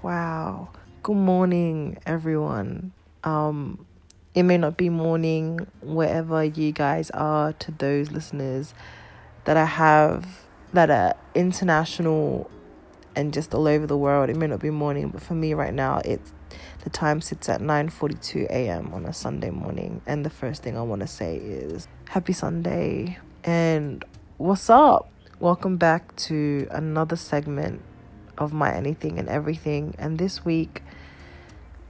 Wow. Good morning, everyone. Um, it may not be morning wherever you guys are to those listeners that I have that are international and just all over the world. It may not be morning, but for me right now, it's the time sits at 9:42 a.m. on a Sunday morning, and the first thing I want to say is happy Sunday and what's up? Welcome back to another segment of my anything and everything. And this week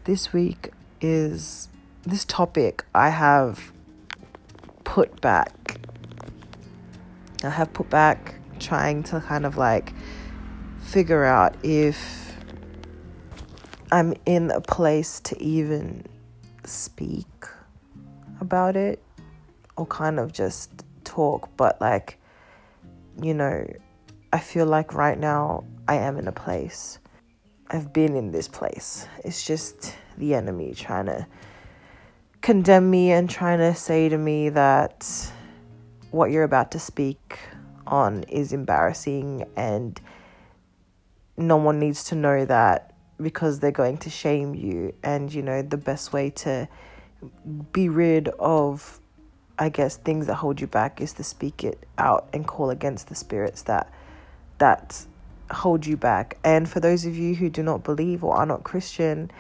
this week is this topic I have put back. I have put back trying to kind of like figure out if I'm in a place to even speak about it or kind of just talk, but like, you know, I feel like right now I am in a place. I've been in this place. It's just the enemy trying to condemn me and trying to say to me that what you're about to speak on is embarrassing and no one needs to know that because they're going to shame you and you know the best way to be rid of i guess things that hold you back is to speak it out and call against the spirits that that hold you back. And for those of you who do not believe or are not christian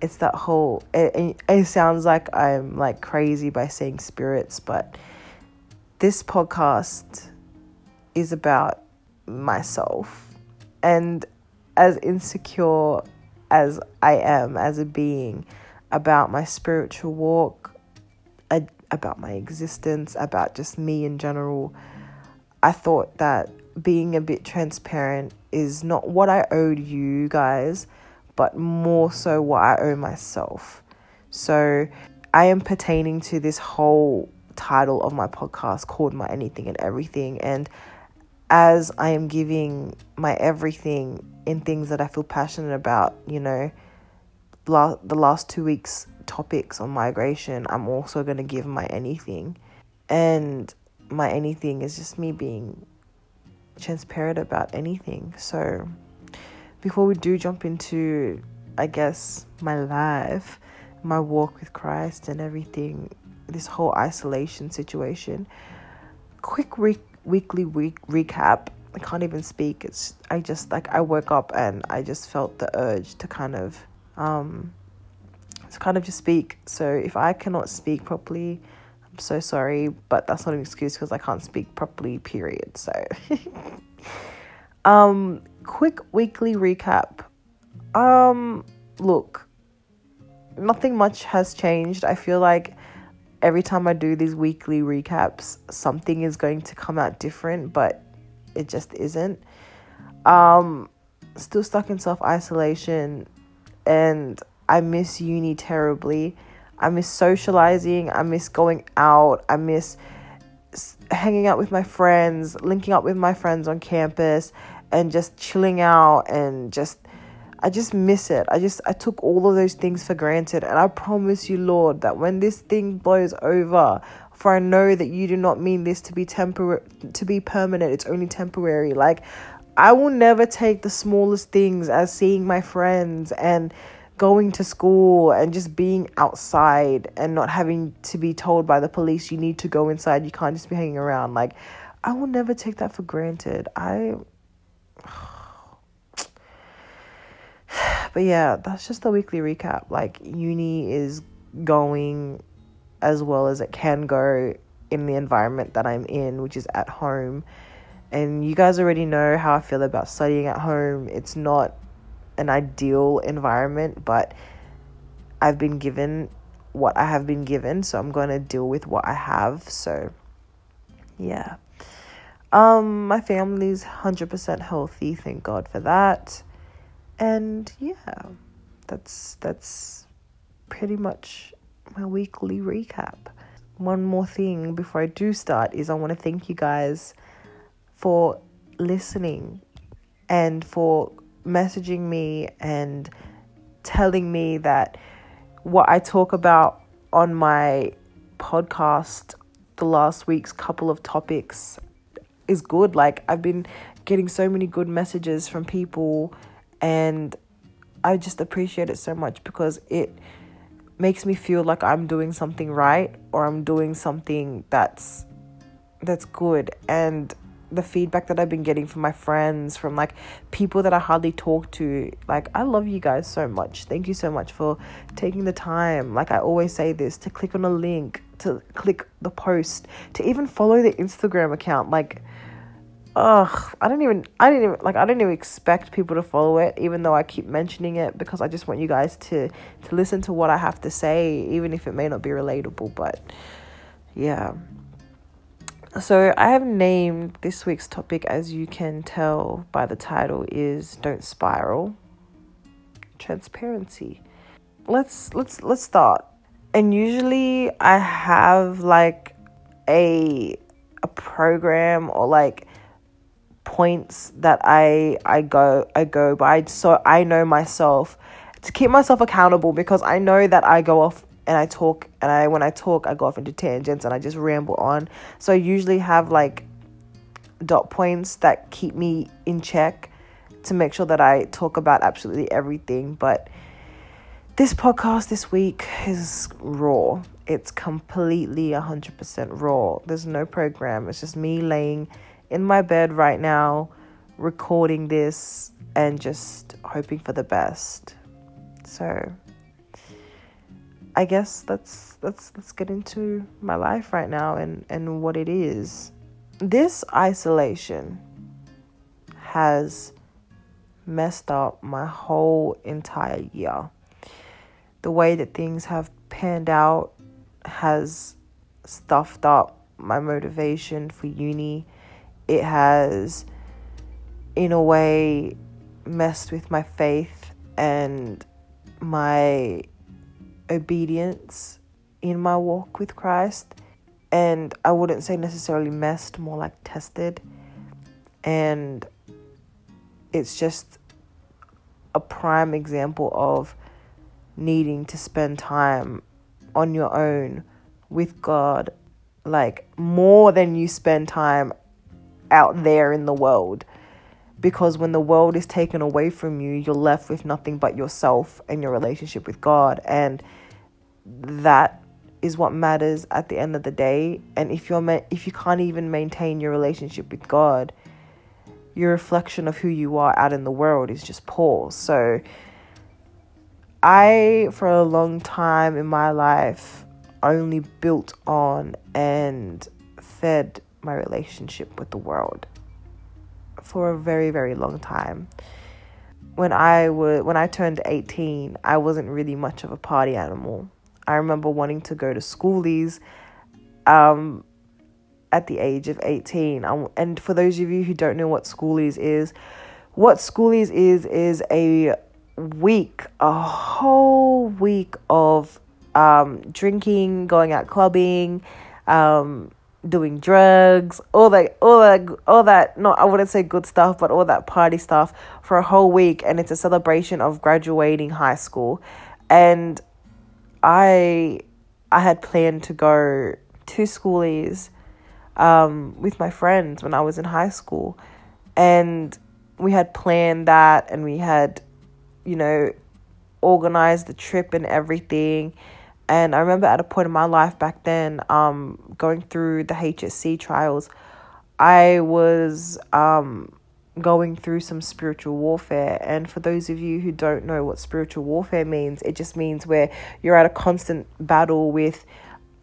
it's that whole it, it sounds like i'm like crazy by saying spirits but this podcast is about myself. And as insecure as I am as a being about my spiritual walk, about my existence, about just me in general, I thought that being a bit transparent is not what I owed you guys, but more so what I owe myself. So I am pertaining to this whole title of my podcast called My Anything and Everything. And as I am giving my everything in things that I feel passionate about, you know, la- the last two weeks' topics on migration, I'm also going to give my anything. And my anything is just me being transparent about anything. So, before we do jump into, I guess, my life, my walk with Christ, and everything, this whole isolation situation, quick re- weekly week recap. I can't even speak. It's I just like I woke up and I just felt the urge to kind of um to kind of just speak. So if I cannot speak properly, so sorry, but that's not an excuse because I can't speak properly. Period. So um quick weekly recap. Um look, nothing much has changed. I feel like every time I do these weekly recaps, something is going to come out different, but it just isn't. Um, still stuck in self isolation, and I miss uni terribly. I miss socializing. I miss going out. I miss hanging out with my friends, linking up with my friends on campus, and just chilling out and just I just miss it. I just I took all of those things for granted and I promise you, Lord, that when this thing blows over, for I know that you do not mean this to be temporary to be permanent. It's only temporary. Like I will never take the smallest things as seeing my friends and going to school and just being outside and not having to be told by the police you need to go inside. You can't just be hanging around. Like I will never take that for granted. I but yeah, that's just the weekly recap. Like, uni is going as well as it can go in the environment that I'm in, which is at home. And you guys already know how I feel about studying at home. It's not an ideal environment, but I've been given what I have been given, so I'm going to deal with what I have. So, yeah. Um my family's 100% healthy, thank God for that and yeah that's that's pretty much my weekly recap one more thing before i do start is i want to thank you guys for listening and for messaging me and telling me that what i talk about on my podcast the last week's couple of topics is good. Like i've been getting so many good messages from people and I just appreciate it so much because it makes me feel like I'm doing something right or I'm doing something that's that's good. And the feedback that I've been getting from my friends, from like people that I hardly talk to. Like, I love you guys so much. Thank you so much for taking the time. Like, I always say this to click on a link, to click the post, to even follow the Instagram account. Like, ugh, I don't even, I didn't even, like, I don't even expect people to follow it, even though I keep mentioning it because I just want you guys to, to listen to what I have to say, even if it may not be relatable. But yeah. So I have named this week's topic, as you can tell by the title, is "Don't Spiral." Transparency. Let's let's let's start. And usually I have like a a program or like points that I I go I go by so I know myself to keep myself accountable because I know that I go off and I talk and I when I talk I go off into tangents and I just ramble on. So I usually have like dot points that keep me in check to make sure that I talk about absolutely everything. But this podcast this week is raw. It's completely 100% raw. There's no program. It's just me laying in my bed right now, recording this and just hoping for the best. So, I guess let's let's let's get into my life right now and and what it is. This isolation has messed up my whole entire year. The way that things have panned out has stuffed up my motivation for uni. It has in a way messed with my faith and my obedience in my walk with Christ. And I wouldn't say necessarily messed, more like tested. And it's just a prime example of needing to spend time on your own with God, like more than you spend time out there in the world because when the world is taken away from you, you're left with nothing but yourself and your relationship with God. And that is what matters at the end of the day. And if you're ma- if you can't even maintain your relationship with God, your reflection of who you are out in the world is just poor. So I for a long time in my life only built on and fed my relationship with the world for a very very long time. When I was when I turned 18, I wasn't really much of a party animal. I remember wanting to go to schoolies um at the age of 18. Um, and for those of you who don't know what schoolies is, what schoolies is is a week, a whole week of um, drinking, going out clubbing, um, doing drugs, all that, all that, all that. Not I wouldn't say good stuff, but all that party stuff for a whole week, and it's a celebration of graduating high school, and I, I had planned to go to schoolies, um, with my friends when I was in high school, and we had planned that, and we had, you know, organized the trip and everything and I remember at a point in my life back then, um, going through the HSC trials, I was um, going through some spiritual warfare. And for those of you who don't know what spiritual warfare means, it just means where you're at a constant battle with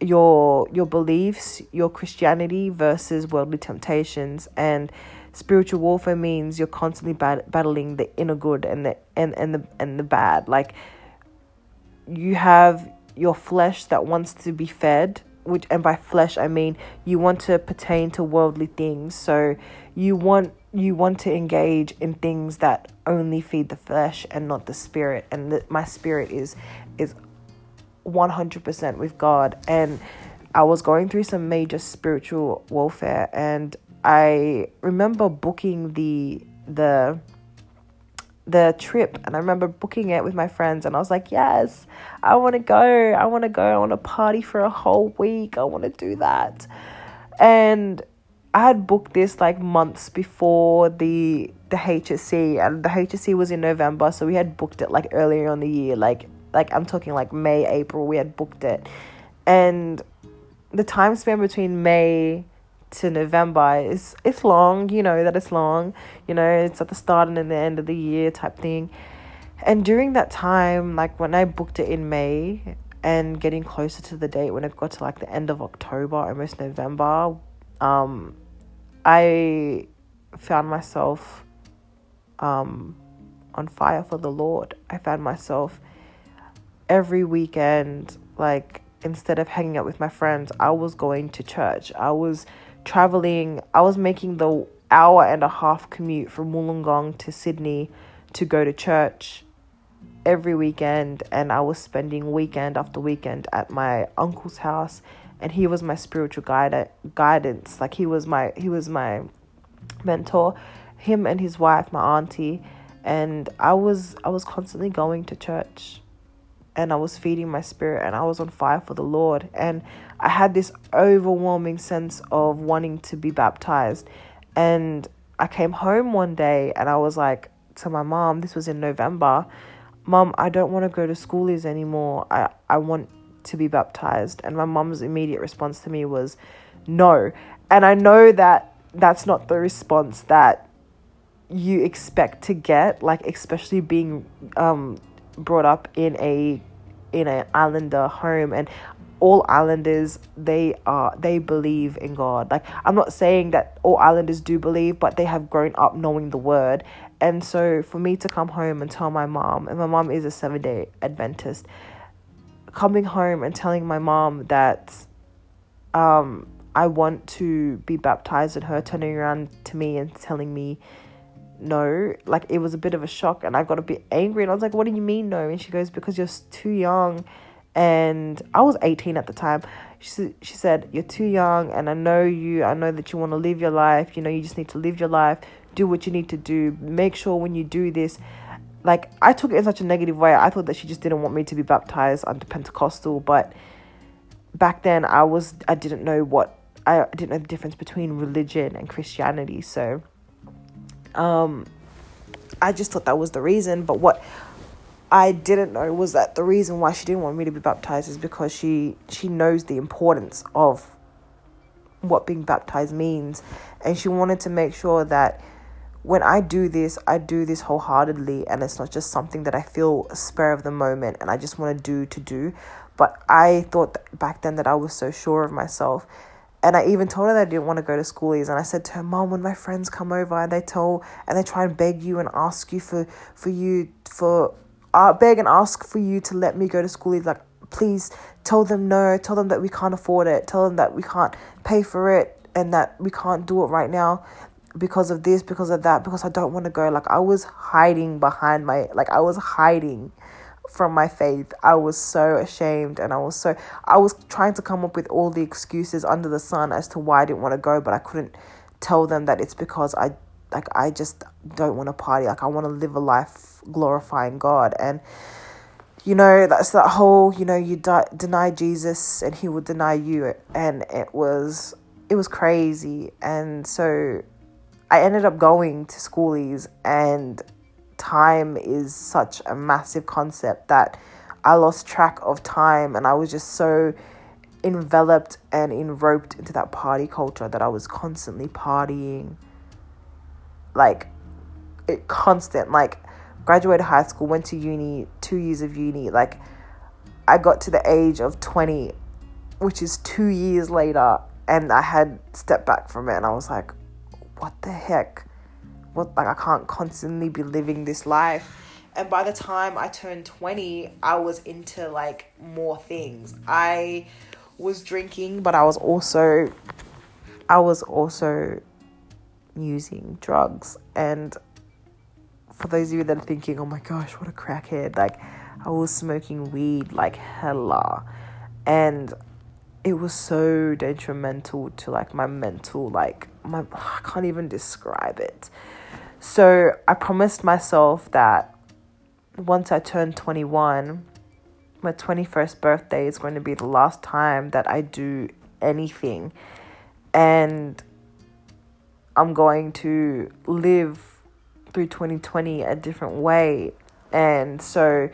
your your beliefs, your Christianity versus worldly temptations, and spiritual warfare means you're constantly bat- battling the inner good and the and, and the and the bad. Like you have your flesh that wants to be fed which and by flesh I mean you want to pertain to worldly things. So you want you want to engage in things that only feed the flesh and not the spirit. And the, my spirit is is 100% with God. And I was going through some major spiritual warfare and I remember booking the the the trip and I remember booking it with my friends and I was like, "Yes, I want to go. I want to go. Want to party for a whole week. I want to do that." And I had booked this like months before the the HSC and the HSC was in November, so we had booked it like earlier on the year, like like I'm talking like May, April, we had booked it. And the time span between May to November is it's long, you know that it's long. You know, it's at the start and then the end of the year type thing. And during that time, like when I booked it in May and getting closer to the date when it got to like the end of October, almost November, um, I found myself um, on fire for the Lord. I found myself every weekend, like instead of hanging out with my friends, I was going to church. I was traveling, I was making the hour and a half commute from Wollongong to Sydney to go to church every weekend and I was spending weekend after weekend at my uncle's house and he was my spiritual guide guidance. Like he was my he was my mentor him and his wife my auntie and I was I was constantly going to church and I was feeding my spirit and I was on fire for the Lord. And I had this overwhelming sense of wanting to be baptized. And I came home one day and I was like to my mom this was in November mom I don't want to go to schoolies anymore. I I want to be baptized. And my mom's immediate response to me was no. And I know that that's not the response that you expect to get like especially being um brought up in a in an islander home and all islanders they are they believe in god. Like i'm not saying that all islanders do believe but they have grown up knowing the word. And so for me to come home and tell my mom and my mom is a seven day adventist coming home and telling my mom that um i want to be baptized and her turning around to me and telling me no like it was a bit of a shock and i got a bit angry and i was like what do you mean no? And she goes because you're too young. And i was 18 at the time. She, she said you're too young and i know you i know that you want to live your life you know you just need to live your life do what you need to do make sure when you do this. Like i took it in such a negative way i thought that she just didn't want me to be baptized under pentecostal but back then i was i didn't know what i didn't know the difference between religion and christianity so um, I just thought that was the reason. But what I didn't know was that the reason why she didn't want me to be baptized is because she she knows the importance of what being baptized means, and she wanted to make sure that when I do this, I do this wholeheartedly, and it's not just something that I feel a spur of the moment and I just want to do to do. But I thought back then that I was so sure of myself and I even told her that I didn't want to go to schoolies. And I said to her, Mom, when my friends come over and they tell and they try and beg you and ask you for for you for uh, beg and ask for you to let me go to schoolies, like please tell them no, tell them that we can't afford it, tell them that we can't pay for it and that we can't do it right now because of this, because of that, because I don't want to go. Like I was hiding behind my like I was hiding from my faith. I was so ashamed and I was so I was trying to come up with all the excuses under the sun as to why I didn't want to go, but I couldn't tell them that it's because I like I just don't want to party. Like I want to live a life glorifying God and you know that's that whole you know you di- deny Jesus and he will deny you and it was it was crazy and so I ended up going to schoolies and time is such a massive concept that I lost track of time and I was just so enveloped and enroped into that party culture that I was constantly partying. Like, it constant. Like, graduated high school, went to uni, two years of uni. Like, I got to the age of 20, which is two years later, and I had stepped back from it and I was like, what the heck? What like I can't constantly be living this life. And by the time I turned 20, I was into like more things. I was drinking, but I was also I was also using drugs and for those of you that are thinking, oh my gosh, what a crackhead, like I was smoking weed like hella. And it was so detrimental to like my mental, like my I can't even describe it. So I promised myself that once I turn 21, my 21st birthday is going to be the last time that I do anything. And I'm going to live through 2020 a different way. And so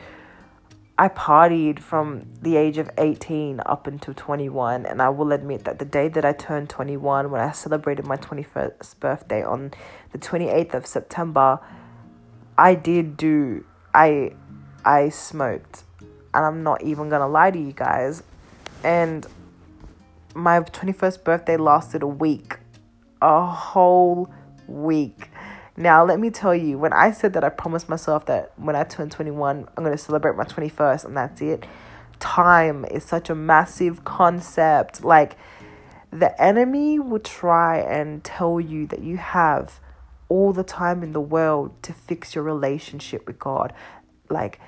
I partied from the age of 18 up until 21. And I will admit that the day that I turned 21, when I celebrated my 21st birthday on the 28th of September, I did do, I, I smoked. And I'm not even gonna lie to you guys. And my 21st birthday lasted a week. A whole week. Now, let me tell you, when I said that I promised myself that when I turn 21, I'm going to celebrate my 21st and that's it, time is such a massive concept. Like, the enemy will try and tell you that you have all the time in the world to fix your relationship with God. Like,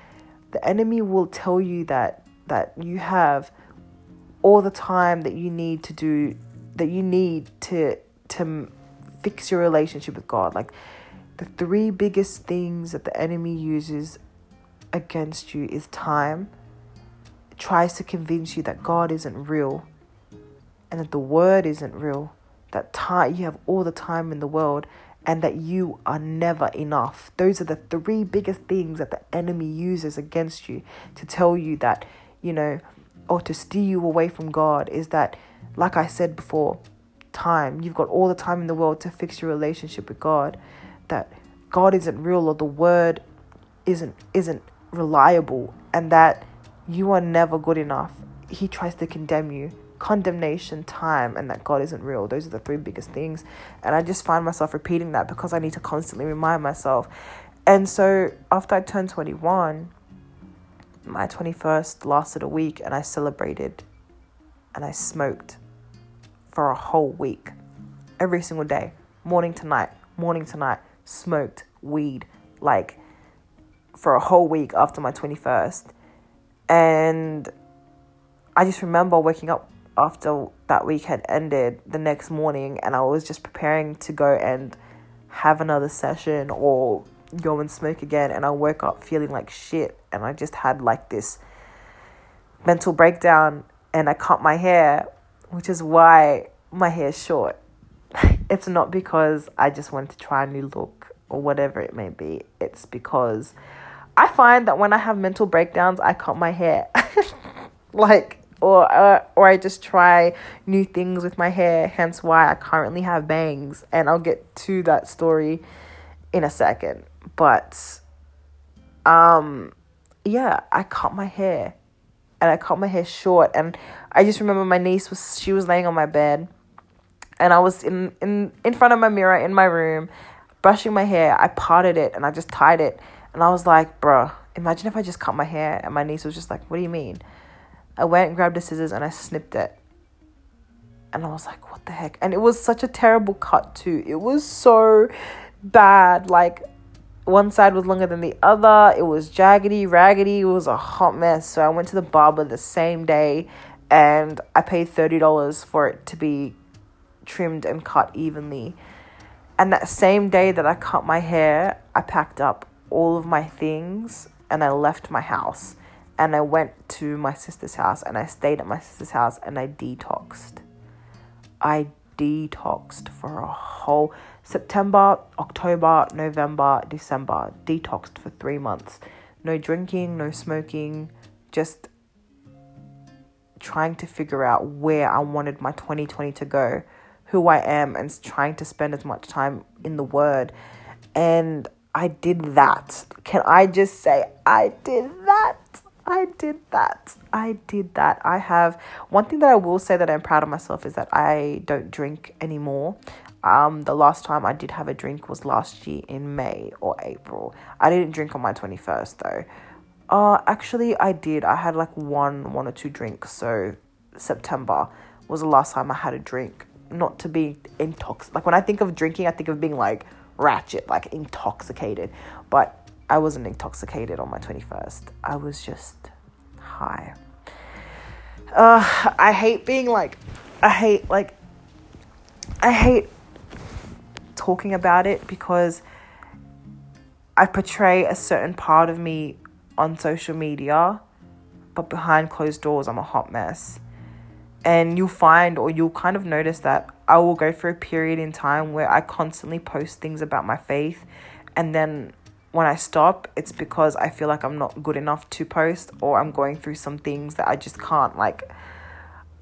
the enemy will tell you that that you have all the time that you need to do that you need to to fix your relationship with God. Like the three biggest things that the enemy uses against you is time. It tries to convince you that God isn't real and that the word isn't real. That time you have all the time in the world and that you are never enough. Those are the three biggest things that the enemy uses against you to tell you that, you know, or to steer you away from God is that like I said before, time. You've got all the time in the world to fix your relationship with God. That God isn't real or the word isn't isn't reliable and that you are never good enough. He tries to condemn you. Condemnation, time, and that God isn't real. Those are the three biggest things. And I just find myself repeating that because I need to constantly remind myself. And so after I turned 21, my 21st lasted a week and I celebrated and I smoked for a whole week. Every single day, morning to night, morning to night, smoked weed like for a whole week after my 21st. And I just remember waking up after that week had ended the next morning and I was just preparing to go and have another session or go and smoke again and I woke up feeling like shit and I just had like this mental breakdown and I cut my hair which is why my hair is short. it's not because I just want to try a new look or whatever it may be. It's because I find that when I have mental breakdowns, I cut my hair. like or uh, or I just try new things with my hair, hence why I currently have bangs and I'll get to that story in a second. But um yeah, I cut my hair and I cut my hair short and I just remember my niece was she was laying on my bed and I was in in in front of my mirror in my room brushing my hair. I parted it and I just tied it and I was like, "Bruh, imagine if I just cut my hair." And my niece was just like, "What do you mean?" I went and grabbed the scissors and I snipped it. And I was like, "What the heck?" And it was such a terrible cut too. It was so bad. Like one side was longer than the other. It was jaggedy, raggedy. It was a hot mess. So I went to the barber the same day and I paid $30 for it to be trimmed and cut evenly. And that same day that I cut my hair, I packed up all of my things and I left my house. And I went to my sister's house and I stayed at my sister's house and I detoxed. I detoxed for a whole September, October, November, December, detoxed for three months. No drinking, no smoking, just trying to figure out where I wanted my 2020 to go, who I am, and trying to spend as much time in the Word. And I did that. Can I just say, I did that? I did that. I did that. I have one thing that I will say that I'm proud of myself is that I don't drink anymore. Um, the last time I did have a drink was last year in May or April. I didn't drink on my 21st though. Uh, actually, I did. I had like one, one or two drinks. So September was the last time I had a drink. Not to be intoxicated. Like when I think of drinking, I think of being like ratchet, like intoxicated. But I wasn't intoxicated on my 21st. I was just high. Uh, I hate being like, I hate like, I hate talking about it because I portray a certain part of me on social media, but behind closed doors, I'm a hot mess. And you'll find, or you'll kind of notice that I will go through a period in time where I constantly post things about my faith and then when I stop, it's because I feel like I'm not good enough to post or I'm going through some things that I just can't like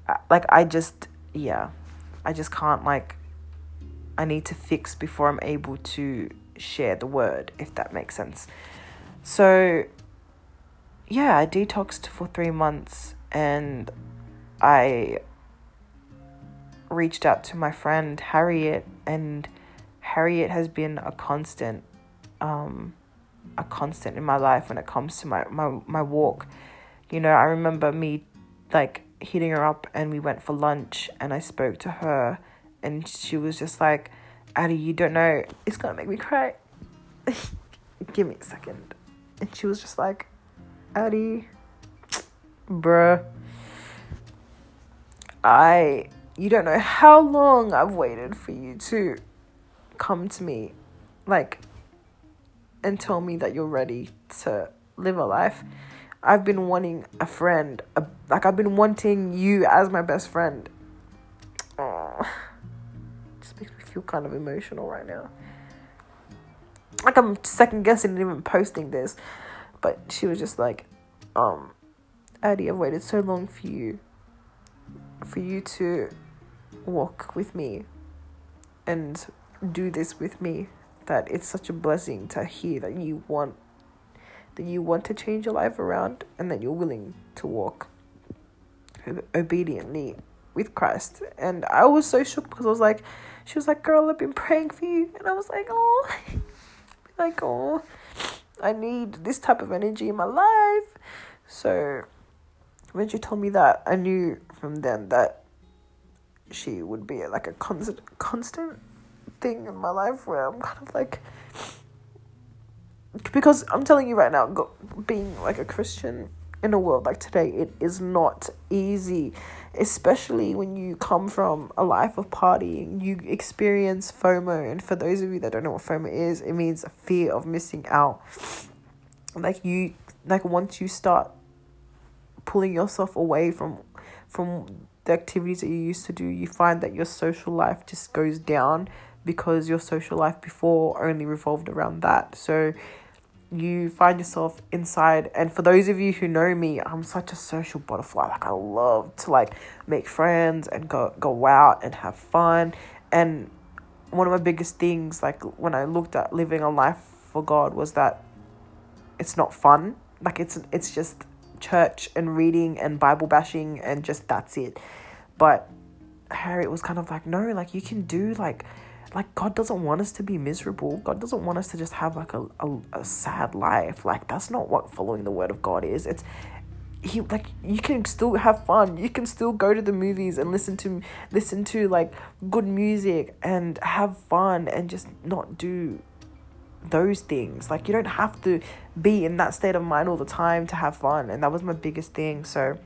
uh, like I just yeah, I just can't like I need to fix before I'm able to share the word if that makes sense. So yeah, I detoxed for 3 months and I reached out to my friend Harriet and Harriet has been a constant um a constant in my life when it comes to my my my walk. You know, I remember me like hitting her up and we went for lunch and I spoke to her and she was just like, Addie, you don't know, it's gonna make me cry. Give me a second. And she was just like, Addie, bruh, I, you don't know how long I've waited for you to come to me. Like, and tell me that you're ready to live a life. I've been wanting a friend, a, like I've been wanting you as my best friend. Oh, just makes me feel kind of emotional right now. Like I'm second guessing even posting this, but she was just like, um, Addie, I've waited so long for you, for you to walk with me, and do this with me that it's such a blessing to hear that you want that you want to change your life around and that you're willing to walk obediently with Christ. And I was so shocked because I was like, she was like, girl, I've been praying for you. And I was like, oh, like, oh, I need this type of energy in my life. So when she told me that, I knew from then that she would be like a constant, constant thing in my life where I'm kind of like because I'm telling you right now, being like a Christian in a world like today, it is not easy, especially when you come from a life of partying. You experience FOMO, and for those of you that don't know what FOMO is, it means a fear of missing out. Like you, like once you start pulling yourself away from from the activities that you used to do, you find that your social life just goes down because your social life before only revolved around that. So you find yourself inside and for those of you who know me i'm such a social butterfly. Like i love to like make friends and go go out and have fun. And one of my biggest things like when i looked at living a life for god was that it's not fun. Like it's it's just church and reading and bible bashing and just that's it but harriet was kind of like no like you can do like like God doesn't want us to be miserable. God doesn't want us to just have like a, a, a sad life. Like that's not what following the word of God is. It's he like you can still have fun. You can still go to the movies and listen to listen to like good music and have fun and just not do those things. Like you don't have to be in that state of mind all the time to have fun. And that was my biggest thing. So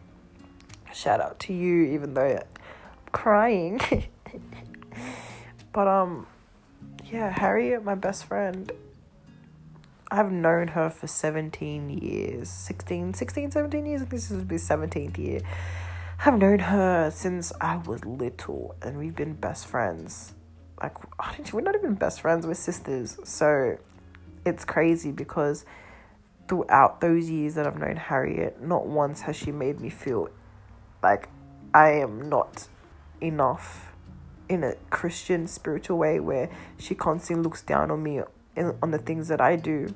shout out to you even though I'm crying. But um yeah, Harriet, my best friend, I've known her for 17 years. 16, 16, 17 years. This would be 17th year. I've known her since I was little and we've been best friends. Like, we're not even best friends, we're sisters. So it's crazy because throughout those years that I've known Harriet, not once has she made me feel like I am not enough in a Christian spiritual way where she constantly looks down on me on the things that I do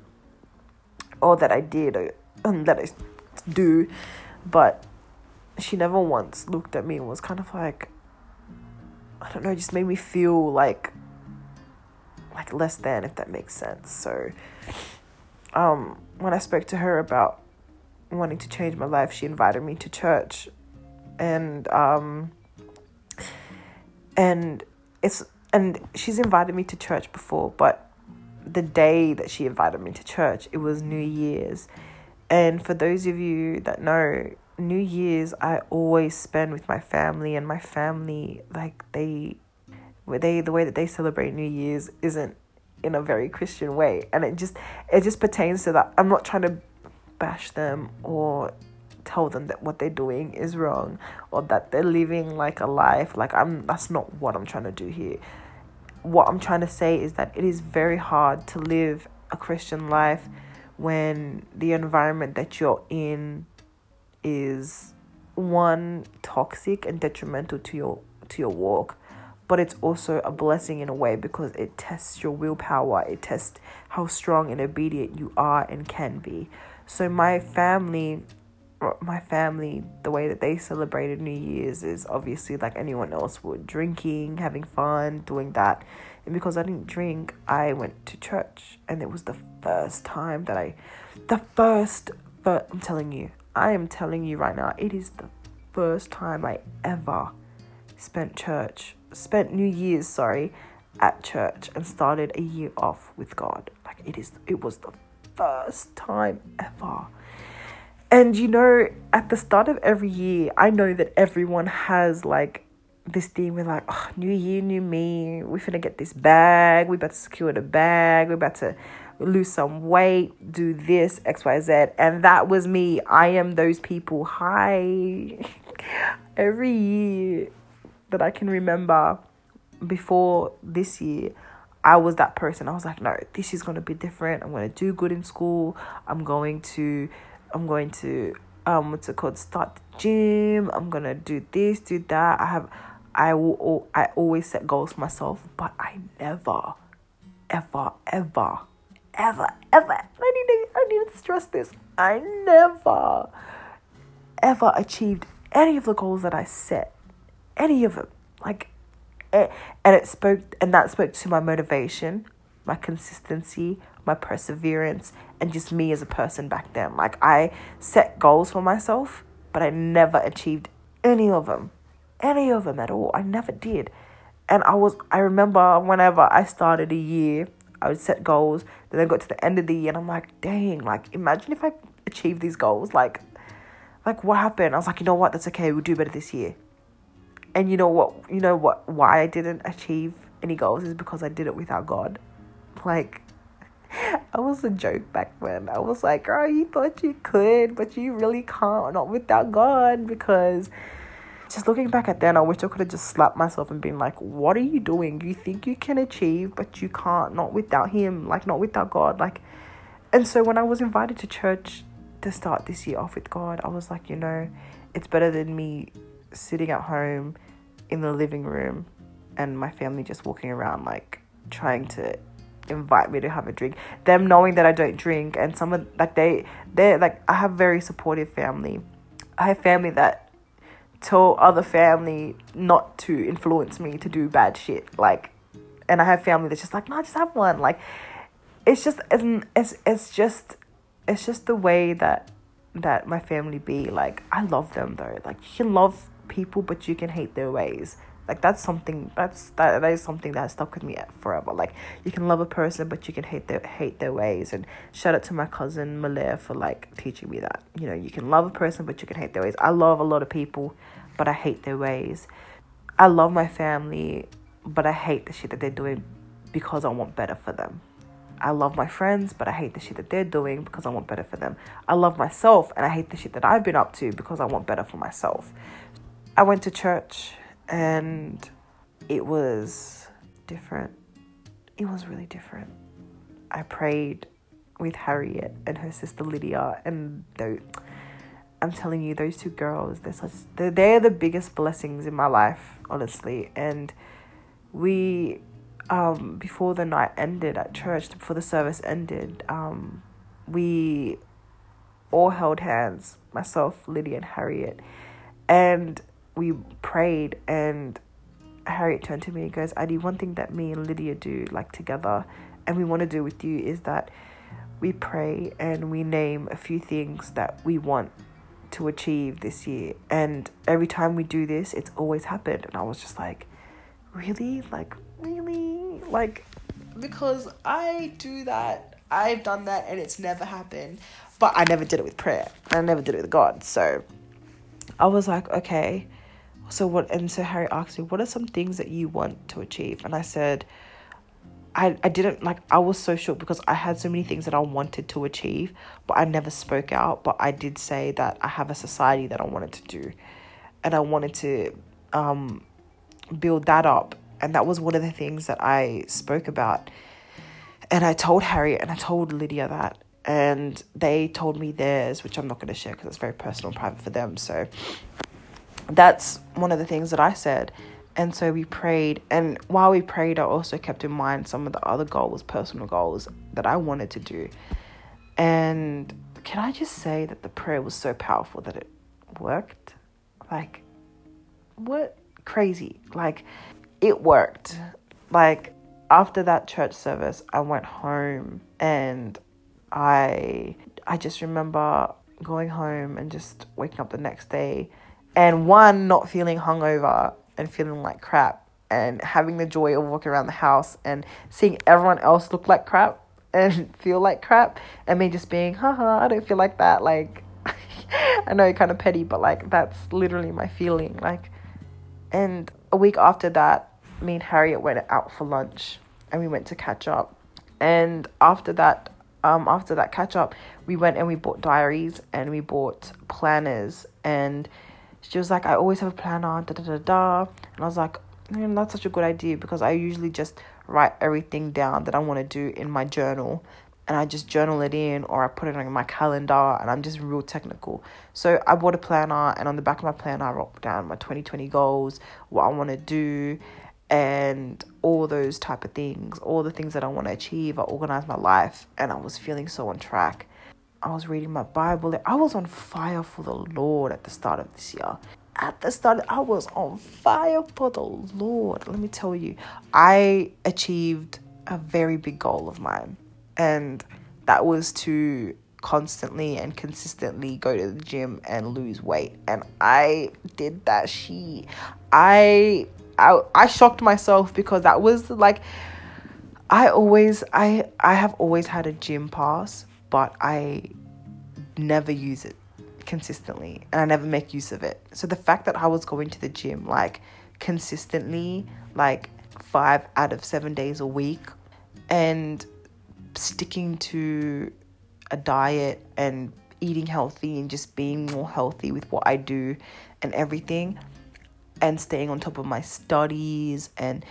or that I did um, that I do, but she never once looked at me and was kind of like I don't know, just made me feel like like less than if that makes sense. So um when I spoke to her about wanting to change my life, she invited me to church and um and it's and she's invited me to church before, but the day that she invited me to church, it was New Year's. And for those of you that know, New Year's I always spend with my family and my family like they they the way that they celebrate New Year's isn't in a very Christian way. And it just it just pertains to that. I'm not trying to bash them or tell them that what they're doing is wrong or that they're living like a life like I'm that's not what I'm trying to do here. What I'm trying to say is that it is very hard to live a Christian life when the environment that you're in is one toxic and detrimental to your to your walk but it's also a blessing in a way because it tests your willpower. It tests how strong and obedient you are and can be. So my family my family the way that they celebrated new year's is obviously like anyone else would drinking having fun doing that. And because i didn't drink i went to church. And it was the first time that i the first but i'm telling you i am telling you right now it is the first time i ever spent church spent new year's sorry at church and started a year off with god like it is it was the first time ever and you know, at the start of every year, I know that everyone has like this thing with like, oh, new year, new me. We're gonna get this bag. We're about to secure the bag. We're about to lose some weight, do this, X, Y, Z. And that was me. I am those people. Hi. every year that I can remember before this year, I was that person. I was like, no, this is gonna be different. I'm gonna do good in school. I'm going to I'm going to um what's it called start the gym i'm gonna do this do that i have i will i always set goals for myself but i never ever ever ever ever i need to i need to stress this i never ever achieved any of the goals that i set any of them like and it spoke and that spoke to my motivation my consistency my perseverance, and just me as a person back then. Like, I set goals for myself, but I never achieved any of them. Any of them at all. I never did. And I was, I remember whenever I started a year, I would set goals, then I got to the end of the year, and I'm like, dang, like, imagine if I achieved these goals. Like, like what happened? I was like, you know what? That's okay. We'll do better this year. And you know what? You know what? Why I didn't achieve any goals is because I did it without God. Like, I was a joke back then. I was like, girl, you thought you could, but you really can't, not without God. Because just looking back at then, I wish I could have just slapped myself and been like, what are you doing? You think you can achieve, but you can't, not without Him, like, not without God. Like, and so when I was invited to church to start this year off with God, I was like, you know, it's better than me sitting at home in the living room and my family just walking around, like, trying to invite me to have a drink. Them knowing that I don't drink and some of like they they're like I have very supportive family. I have family that tell other family not to influence me to do bad shit. Like and I have family that's just like, no, just have one. Like it's just it's it's, it's just it's just the way that that my family be. Like I love them though. Like you can love people but you can hate their ways like that's something that's that, that is something that stuck with me forever like you can love a person but you can hate their hate their ways and shout out to my cousin Malaya for like teaching me that you know you can love a person but you can hate their ways i love a lot of people but i hate their ways i love my family but i hate the shit that they're doing because i want better for them I love my friends, but I hate the shit that they're doing because I want better for them. I love myself and I hate the shit that I've been up to because I want better for myself. I went to church and it was different. It was really different. I prayed with Harriet and her sister Lydia, and though I'm telling you, those two girls, they're such they're, they're the biggest blessings in my life, honestly. And we, um, before the night ended at church, before the service ended, um, we all held hands, myself, Lydia, and Harriet, and we prayed and Harriet turned to me and goes, Adi, one thing that me and Lydia do like together and we want to do with you is that we pray and we name a few things that we want to achieve this year. And every time we do this, it's always happened. And I was just like, really? Like, really? Like, because I do that. I've done that and it's never happened. But I never did it with prayer. I never did it with God. So I was like, okay so what and so harry asked me what are some things that you want to achieve and i said I, I didn't like I was so shocked because I had so many things that I wanted to achieve, but I never spoke out. But I did say that I have a society that I wanted to do, and I wanted to um, build that up, and that was one of the things that I spoke about. and I told Harriet and I told Lydia that, and they told me theirs, which I'm not going to share because it's very personal and private for them. So that's one of the things that I said. And so we prayed. And while we prayed, I also kept in mind some of the other goals, personal goals that I wanted to do. And can I just say that the prayer was so powerful that it worked? Like, what? Crazy. Like, it worked. Like, after that church service, I went home and I I just remember going home and just waking up the next day and one not feeling hungover and feeling like crap and having the joy of walking around the house and seeing everyone else look like crap and feel like crap and me just being haha I don't feel like that like I know kind of petty but like that's literally my feeling like and a week after that me and Harriet went out for lunch and we went to catch up. And after that um after that catch up we went and we bought diaries and we bought planners and she was like, I always have a planner, da da da da. And I was like, mm, that's such a good idea because I usually just write everything down that I want to do in my journal and I just journal it in or I put it on my calendar and I'm just real technical. So I bought a planner and on the back of my planner I wrote down my 2020 goals, what I want to do and all those type of things, all the things that I want to achieve. I organized my life and I was feeling so on track. I was reading my Bible. I was on fire for the Lord at the start of this year. At the start, I was on fire for the Lord. Let me tell you, I achieved a very big goal of mine, and that was to constantly and consistently go to the gym and lose weight. And I did that. She, I, I, I shocked myself because that was like. I always I I have always had a gym pass but I never use it consistently and I never make use of it. So the fact that I was going to the gym like consistently, like five out of seven days a week, and sticking to a diet and eating healthy and just being more healthy with what I do and everything, and staying on top of my studies and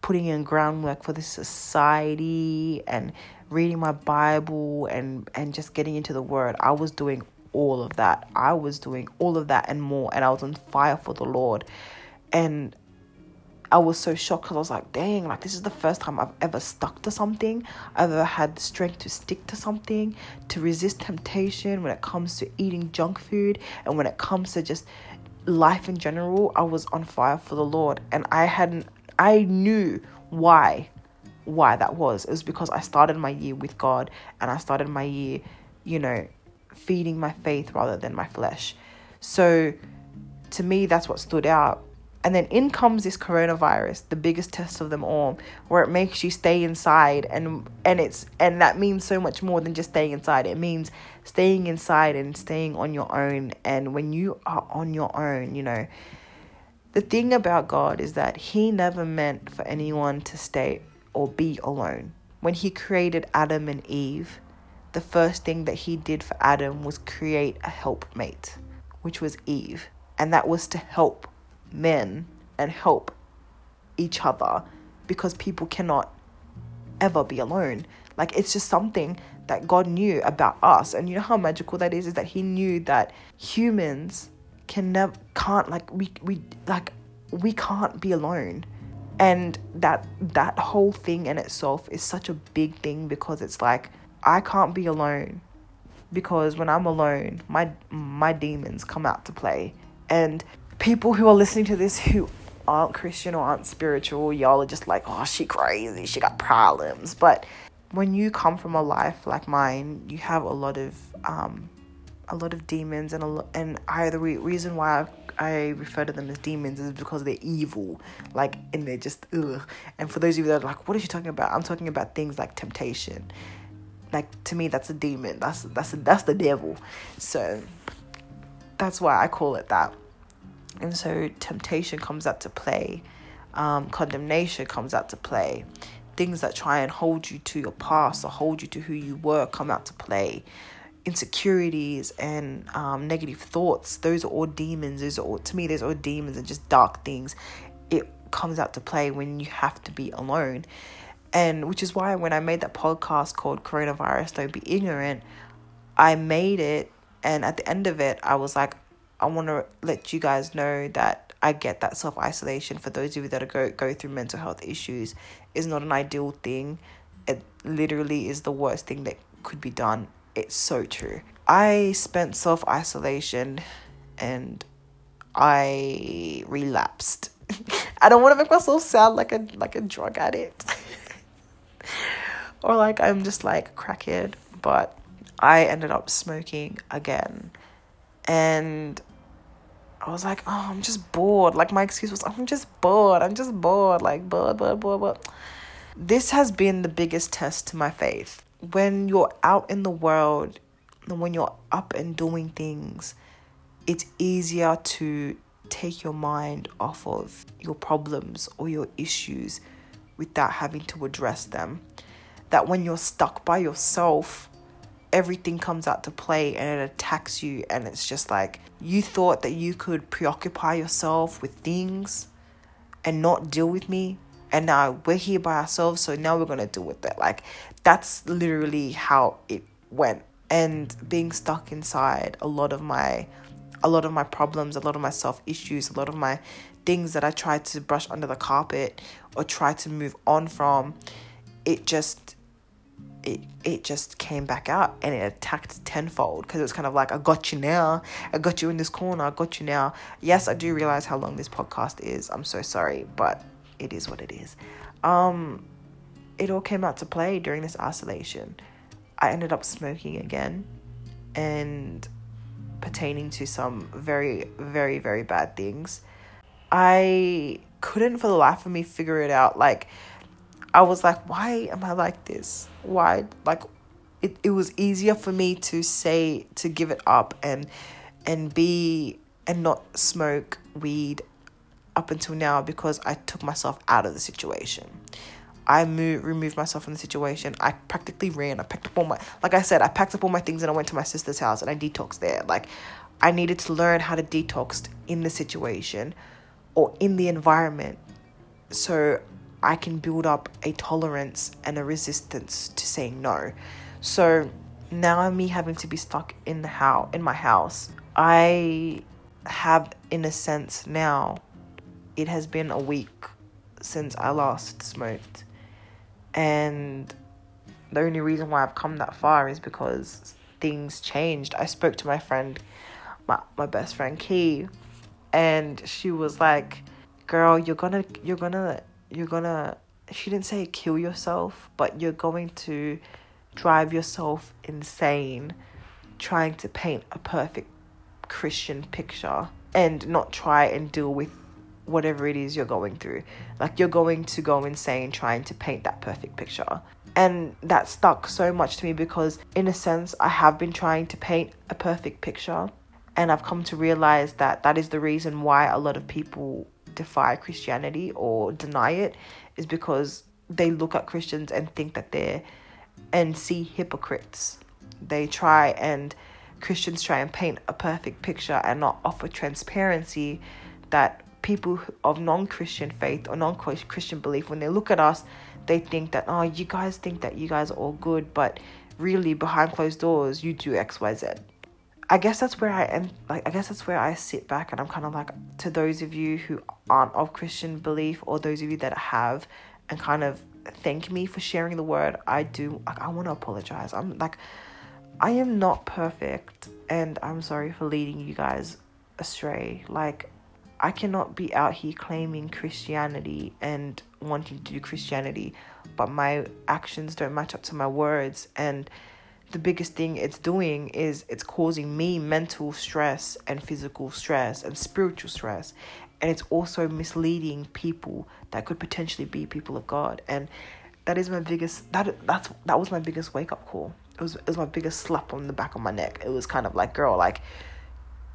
putting in groundwork for the society and reading my Bible and and just getting into the word. I was doing all of that. I was doing all of that and more and I was on fire for the Lord. And I was so shocked because I was like, dang, like this is the first time I've ever stuck to something. I've ever had the strength to stick to something, to resist temptation when it comes to eating junk food and when it comes to just life in general. I was on fire for the Lord and I hadn't, I knew why why that was. It was because I started my year with God and I started my year, you know, feeding my faith rather than my flesh. So to me, that's what stood out. And then in comes this coronavirus, the biggest test of them all, where it makes you stay inside and and it's and that means so much more than just staying inside. It means staying inside and staying on your own. And when you are on your own, you know, the thing about God is that He never meant for anyone to stay or be alone. When he created Adam and Eve, the first thing that he did for Adam was create a helpmate, which was Eve. And that was to help men and help each other because people cannot ever be alone. Like it's just something that God knew about us. And you know how magical that is is that he knew that humans can never can't like we we like we can't be alone and that that whole thing in itself is such a big thing because it's like I can't be alone because when I'm alone my my demons come out to play. And people who are listening to this who aren't Christian or aren't spiritual y'all are just like oh she crazy. She got problems. But when you come from a life like mine you have a lot of um a lot of demons and a lo- and I the re- reason why I I refer to them as demons is because they're evil, like, and they're just ugh. And for those of you that are like, what are you talking about? I'm talking about things like temptation. Like to me, that's a demon. That's that's that's the devil. So that's why I call it that. And so temptation comes out to play. Um, condemnation comes out to play. Things that try and hold you to your past or hold you to who you were come out to play insecurities and um, negative thoughts. Those are all demons. Those are all to me those are all demons and just dark things. It comes out to play when you have to be alone. And which is why when I made that podcast called Coronavirus Don't Be Ignorant, I made it and at the end of it I was like, I wanna let you guys know that I get that self isolation for those of you that are go go through mental health issues is not an ideal thing. It literally is the worst thing that could be done. It's so true. I spent self isolation and I relapsed. I don't want to make myself sound like a like a drug addict. or like I'm just like crackhead, but I ended up smoking again. And I was like, oh, I'm just bored. Like my excuse was, I'm just bored. I'm just bored. Like bored, bored, bored, bored. This has been the biggest test to my faith. When you're out in the world, and when you're up and doing things, it's easier to take your mind off of your problems or your issues without having to address them. That when you're stuck by yourself, everything comes out to play and it attacks you and it's just like you thought that you could preoccupy yourself with things and not deal with me and now we're here by ourselves so now we're to deal with it. Like that's literally how it went. And being stuck inside a lot of my a lot of my problems a lot of my self issues a lot of my things that I tried to brush under the carpet or try to move on from it just it it just came back out and it attacked tenfold. Because it was kind of like I got you now, I got you in this corner, I got you now. Yes, I do realize how long this podcast is. I'm so sorry, but it is what it is. Um, it all came out to play during this isolation. I ended up smoking again, and pertaining to some very very very bad things. I couldn't for the life of me figure it out. Like I was like, why am I like this? Why? Like, it, it was easier for me to say, to give it up and, and be, and not smoke weed up until now because I took myself out of the situation. I moved, removed myself from the situation. I practically ran. I packed up all my, like I said, I packed up all my things and I went to my sister's house and I detoxed there. Like, I needed to learn how to detox in the situation or in the environment. So I can build up a tolerance and a resistance to saying no. So now me having to be stuck in the house in my house, I have in a sense now it has been a week since I last smoked. And the only reason why I've come that far is because things changed. I spoke to my friend, my, my best friend Key, and she was like, Girl, you're gonna you're gonna you're gonna she didn't say kill yourself, but you're going to drive yourself insane trying to paint a perfect Christian picture and not try and deal with whatever it is you're going through. Like you're going to go insane trying to paint that perfect picture. And that stuck so much to me because, in a sense, I have been trying to paint a perfect picture. And I've come to realize that that is the reason why a lot of people defy Christianity or deny it is because they look at Christians and think that they're and see hypocrites. They try and Christians try and paint a perfect picture and not offer transparency that people of non-Christian faith or non-Christian belief when they look at us they think that oh you guys think that you guys are all good but really behind closed doors you do xyz I guess that's where I am. Like, I guess that's where I sit back and I'm kind of like, to those of you who aren't of Christian belief or those of you that have, and kind of thank me for sharing the word. I do. Like, I want to apologize. I'm like, I am not perfect, and I'm sorry for leading you guys astray. Like, I cannot be out here claiming Christianity and wanting to do Christianity, but my actions don't match up to my words. And the biggest thing it's doing is it's causing me mental stress and physical stress and spiritual stress. And it's also misleading people that could potentially be people of God. And that is my biggest that that's that was my biggest wake up call. It was it was my biggest slap on the back of my neck. It was kind of like girl like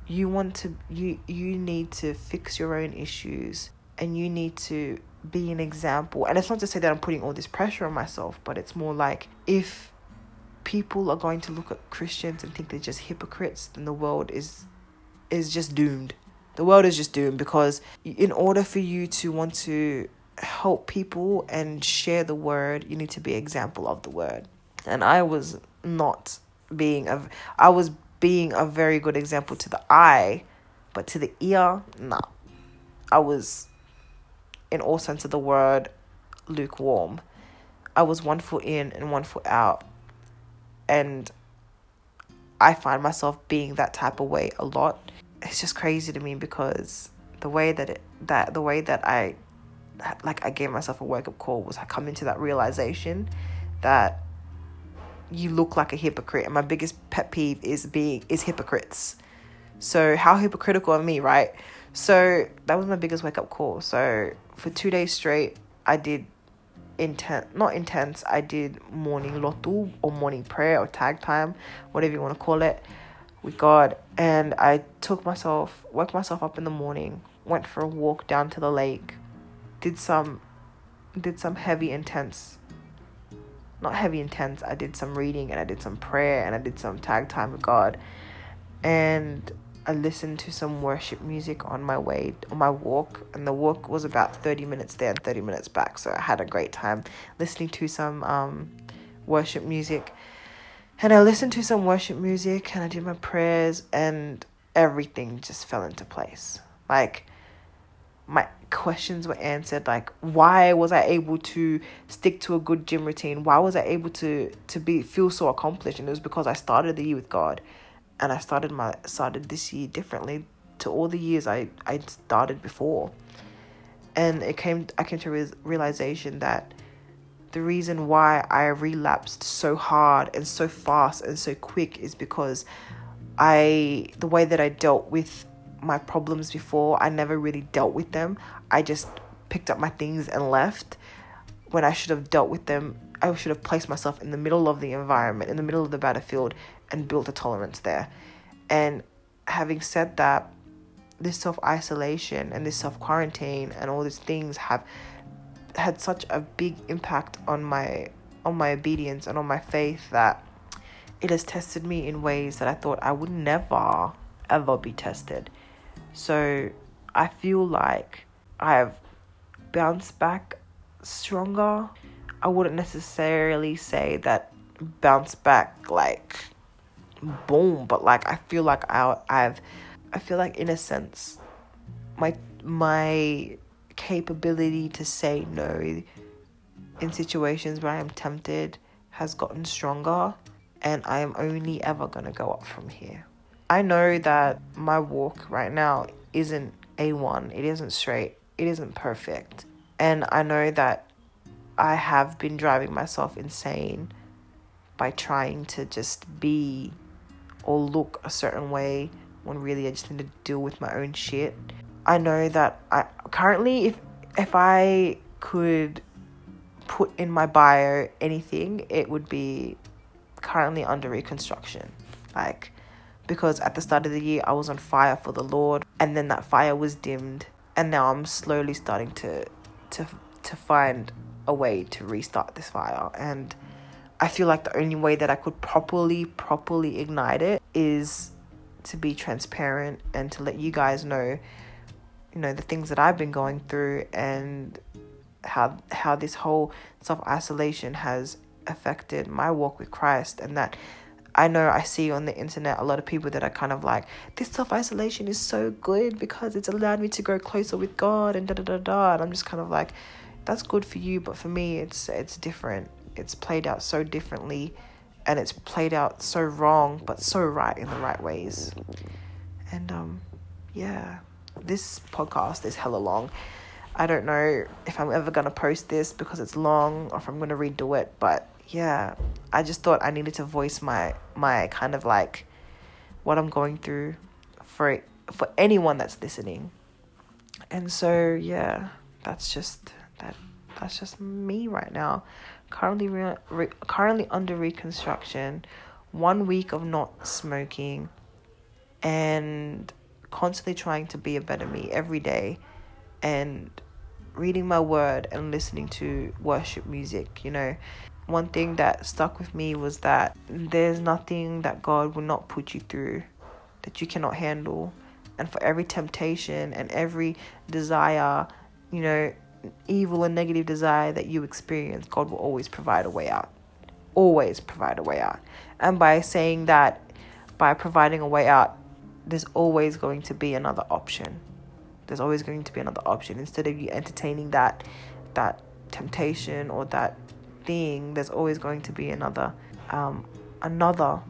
you want to you you need to fix your own issues and you need to be an example and it's not to say that I'm putting all this pressure on myself but it's more like if people are going to look at Christians and think they're just hypocrites, then the world is is just doomed. The world is just doomed because in order for you to want to help people and share the word, you need to be example of the word. And I was not being a I was being a very good example to the eye, but to the ear, nah. I was in all sense of the word lukewarm. I was one foot in and one foot out. And I find myself being that type of way a lot. It's just crazy to me because the way that it that the way that I like I gave myself a wake up call was I come into that realization that you look like a hypocrite and my biggest pet peeve is being is hypocrites. So how hypocritical of me, right? So that was my biggest wake up call. So for two days straight I did intense not intense, I did morning lotu or morning prayer or tag time, whatever you want to call it, with God. And I took myself woke myself up in the morning, went for a walk down to the lake, did some did some heavy intense not heavy intense i did some reading and i did some prayer and i did some tag time with god. And i listened to some worship music on my way on my walk and the walk was about 30 minutes there and 30 minutes back so i had a great time listening to some um, worship music. And i listened to some worship music and i did my prayers and everything just fell into place. Like my questions were answered like why was i able to stick to a good gym routine why was i able to to be feel so accomplished and it was because i started the year with god and i started my started this year differently to all the years i i started before and it came i came to a realization that the reason why i relapsed so hard and so fast and so quick is because i the way that i dealt with my problems before. I never really dealt with them. I just picked up my things and left when I should have dealt with them. I should have placed myself in the middle of the environment, in the middle of the battlefield, and built a tolerance there. And having said that, this self isolation and this self quarantine and all these things have had such a big impact on my on my obedience and on my faith that it has tested me in ways that I thought I would never ever be tested. So I feel like I've bounced back stronger. I wouldn't necessarily say that bounce back like boom, but like I feel like I I've I feel like in a sense my my capability to say no in situations where I'm tempted has gotten stronger and I am only ever going to go up from here. I know that my walk right now isn't A1, it isn't straight, it isn't perfect. And I know that I have been driving myself insane by trying to just be or look a certain way when really I just need to deal with my own shit. I know that I currently if if I could put in my bio anything, it would be currently under reconstruction. Like because at the start of the year I was on fire for the Lord and then that fire was dimmed and now I'm slowly starting to to to find a way to restart this fire. And I feel like the only way that I could properly properly ignite it is to be transparent and to let you guys know you know the things that I've been going through and how how this whole self-isolation has affected my walk with Christ and that I know I see on the internet a lot of people that are kind of like, this self isolation is so good because it's allowed me to grow closer with God and da da da da. And I'm just kind of like, that's good for you, but for me, it's it's different. It's played out so differently, and it's played out so wrong, but so right in the right ways. And um, yeah, this podcast is hella long. I don't know if I'm ever gonna post this because it's long or if I'm gonna redo it, but yeah, I just thought I needed to voice my my kind of like what I'm going through for for anyone that's listening. And so yeah, that's just that that's just me right now. Currently re, re, currently under reconstruction, one week of not smoking and constantly trying to be a better me every day and reading my word and listening to worship music, you know, one thing that stuck with me was that there's nothing that God will not put you through that you cannot handle. And for every temptation and every desire, you know, evil and negative desire that you experience, God will always provide a way out. Always provide a way out. And by saying that, by providing a way out, there's always going to be another option. There's always going to be another option. Instead of you entertaining that that temptation or that thing, there's always going to be another um, another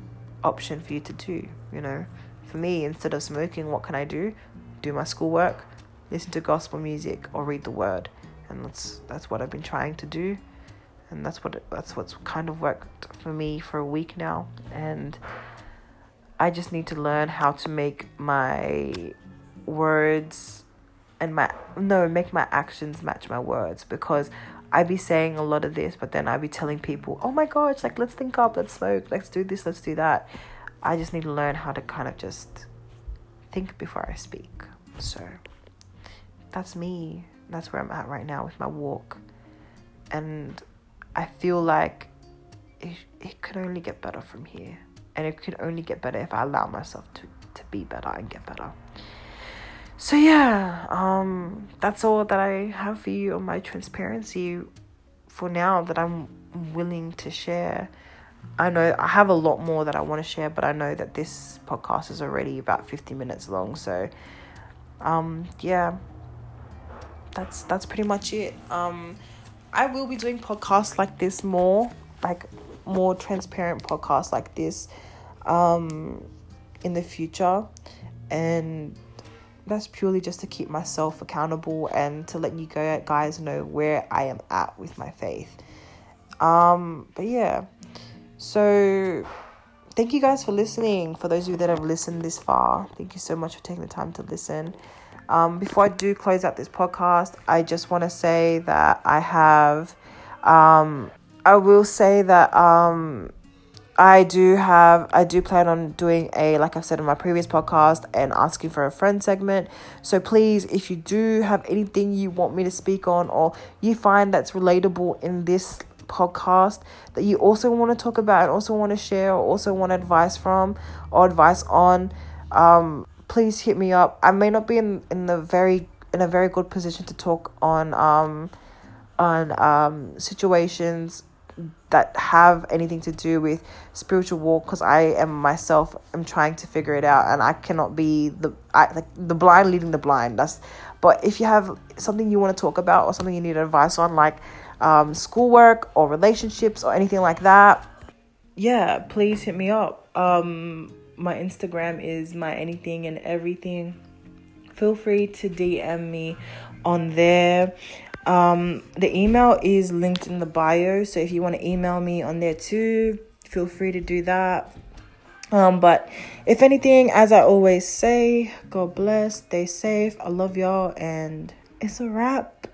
option for you to do. You know, for me, instead of smoking, what can I do? Do my schoolwork, listen to gospel music, or read the Word, and that's that's what I've been trying to do, and that's what that's what's kind of worked for me for a week now, and I just need to learn how to make my words and my no make my actions match my words because I be saying a lot of this, but then I'd be telling people, "Oh my gosh, like let's think up, let's smoke, let's do this, let's do that." I just need to learn how to kind of just think before I speak. So that's me. That's where I'm at right now with my walk, and I feel like it it could only get better from here, and it could only get better if I allow myself to to be better and get better so yeah um that's all that i have for you on my transparency for now that i'm willing to share. I know i have a lot more that i want to share but i know that this podcast is already about 50 minutes long so um yeah. That's that's pretty much it. Um i will be doing podcasts like this more like more transparent podcasts like this um in the future. And that's purely just to keep myself accountable and to let you guys know where I am at with my faith. Um, but yeah, so thank you guys for listening. For those of you that have listened this far, thank you so much for taking the time to listen. Um, before I do close out this podcast, I just want to say that I have, um, I will say that um, I do have I do plan on doing a like I've said in my previous podcast and asking for a friend segment. So please if you do have anything you want me to speak on or you find that's relatable in this podcast that you also want to talk about and also want to share or also want advice from or advice on um please hit me up. I may not be in in the very in a very good position to talk on um on um situations that have anything to do with spiritual walk because I am myself am trying to figure it out and I cannot be the I like the blind leading the blind. That's but if you have something you want to talk about or something you need advice on like um schoolwork or relationships or anything like that yeah please hit me up. Um my Instagram is my anything and everything. Feel free to DM me on there um, the email is linked in the bio, so if you want to email me on there too, feel free to do that. Um, but if anything, as I always say, God bless, stay safe. I love y'all, and it's a wrap.